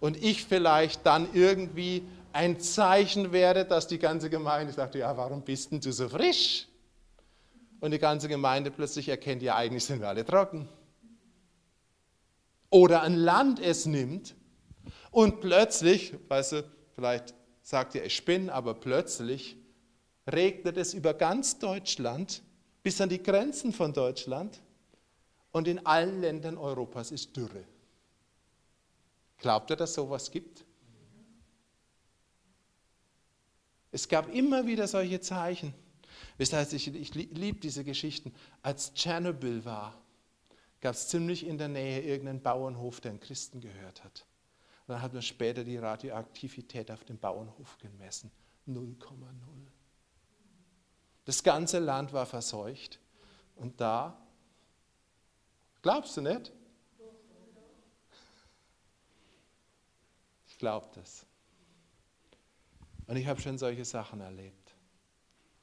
Und ich vielleicht dann irgendwie ein Zeichen werde, dass die ganze Gemeinde sagt, ja, warum bist denn du so frisch? Und die ganze Gemeinde plötzlich erkennt, ja, eigentlich sind wir alle trocken. Oder ein Land es nimmt und plötzlich, weißt du, vielleicht sagt ihr, ich bin, aber plötzlich regnet es über ganz Deutschland bis an die Grenzen von Deutschland und in allen Ländern Europas ist Dürre. Glaubt ihr, dass sowas gibt? Es gab immer wieder solche Zeichen. Wisst ihr, ich, ich liebe diese Geschichten. Als Tschernobyl war, gab es ziemlich in der Nähe irgendeinen Bauernhof, der einen Christen gehört hat. Und dann hat man später die Radioaktivität auf dem Bauernhof gemessen. 0,0. Das ganze Land war verseucht. Und da, glaubst du nicht? Ich glaube das. Und ich habe schon solche Sachen erlebt.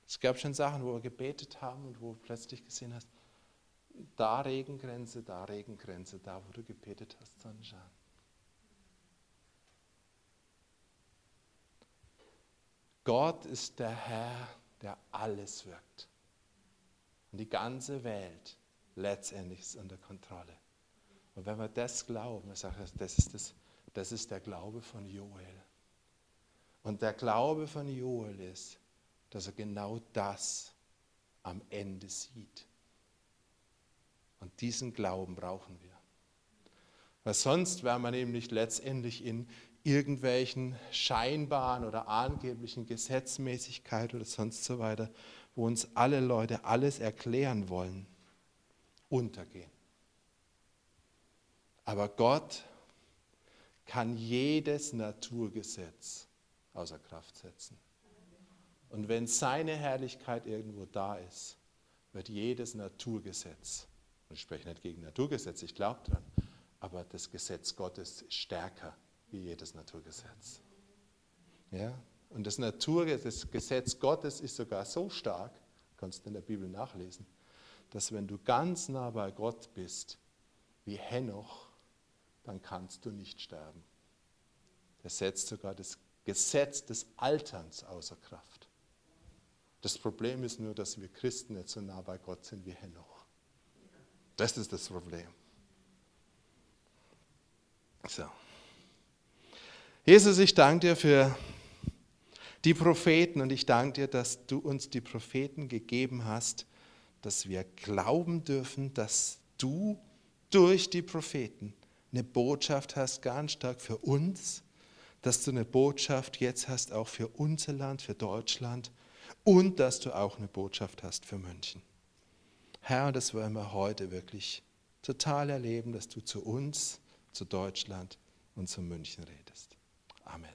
Es gab schon Sachen, wo wir gebetet haben und wo du plötzlich gesehen hast, da Regengrenze, da Regengrenze, da wo du gebetet hast, Sonnenschein. Gott ist der Herr der alles wirkt. Und die ganze Welt letztendlich ist unter Kontrolle. Und wenn wir das glauben, ich sage, das ist, das, das ist der Glaube von Joel. Und der Glaube von Joel ist, dass er genau das am Ende sieht. Und diesen Glauben brauchen wir. Weil sonst wäre man nämlich letztendlich in irgendwelchen scheinbaren oder angeblichen Gesetzmäßigkeit oder sonst so weiter, wo uns alle Leute alles erklären wollen, untergehen. Aber Gott kann jedes Naturgesetz außer Kraft setzen. Und wenn seine Herrlichkeit irgendwo da ist, wird jedes Naturgesetz, und ich spreche nicht gegen Naturgesetze, ich glaube dran, aber das Gesetz Gottes ist stärker wie jedes Naturgesetz. Ja? Und das Naturgesetz, das Gesetz Gottes ist sogar so stark, kannst du in der Bibel nachlesen, dass wenn du ganz nah bei Gott bist, wie Henoch, dann kannst du nicht sterben. Er setzt sogar das Gesetz des Alterns außer Kraft. Das Problem ist nur, dass wir Christen nicht so nah bei Gott sind wie Henoch. Das ist das Problem. So. Jesus, ich danke dir für die Propheten und ich danke dir, dass du uns die Propheten gegeben hast, dass wir glauben dürfen, dass du durch die Propheten eine Botschaft hast, ganz stark für uns, dass du eine Botschaft jetzt hast, auch für unser Land, für Deutschland und dass du auch eine Botschaft hast für München. Herr, das wollen wir heute wirklich total erleben, dass du zu uns, zu Deutschland und zu München redest. Amen.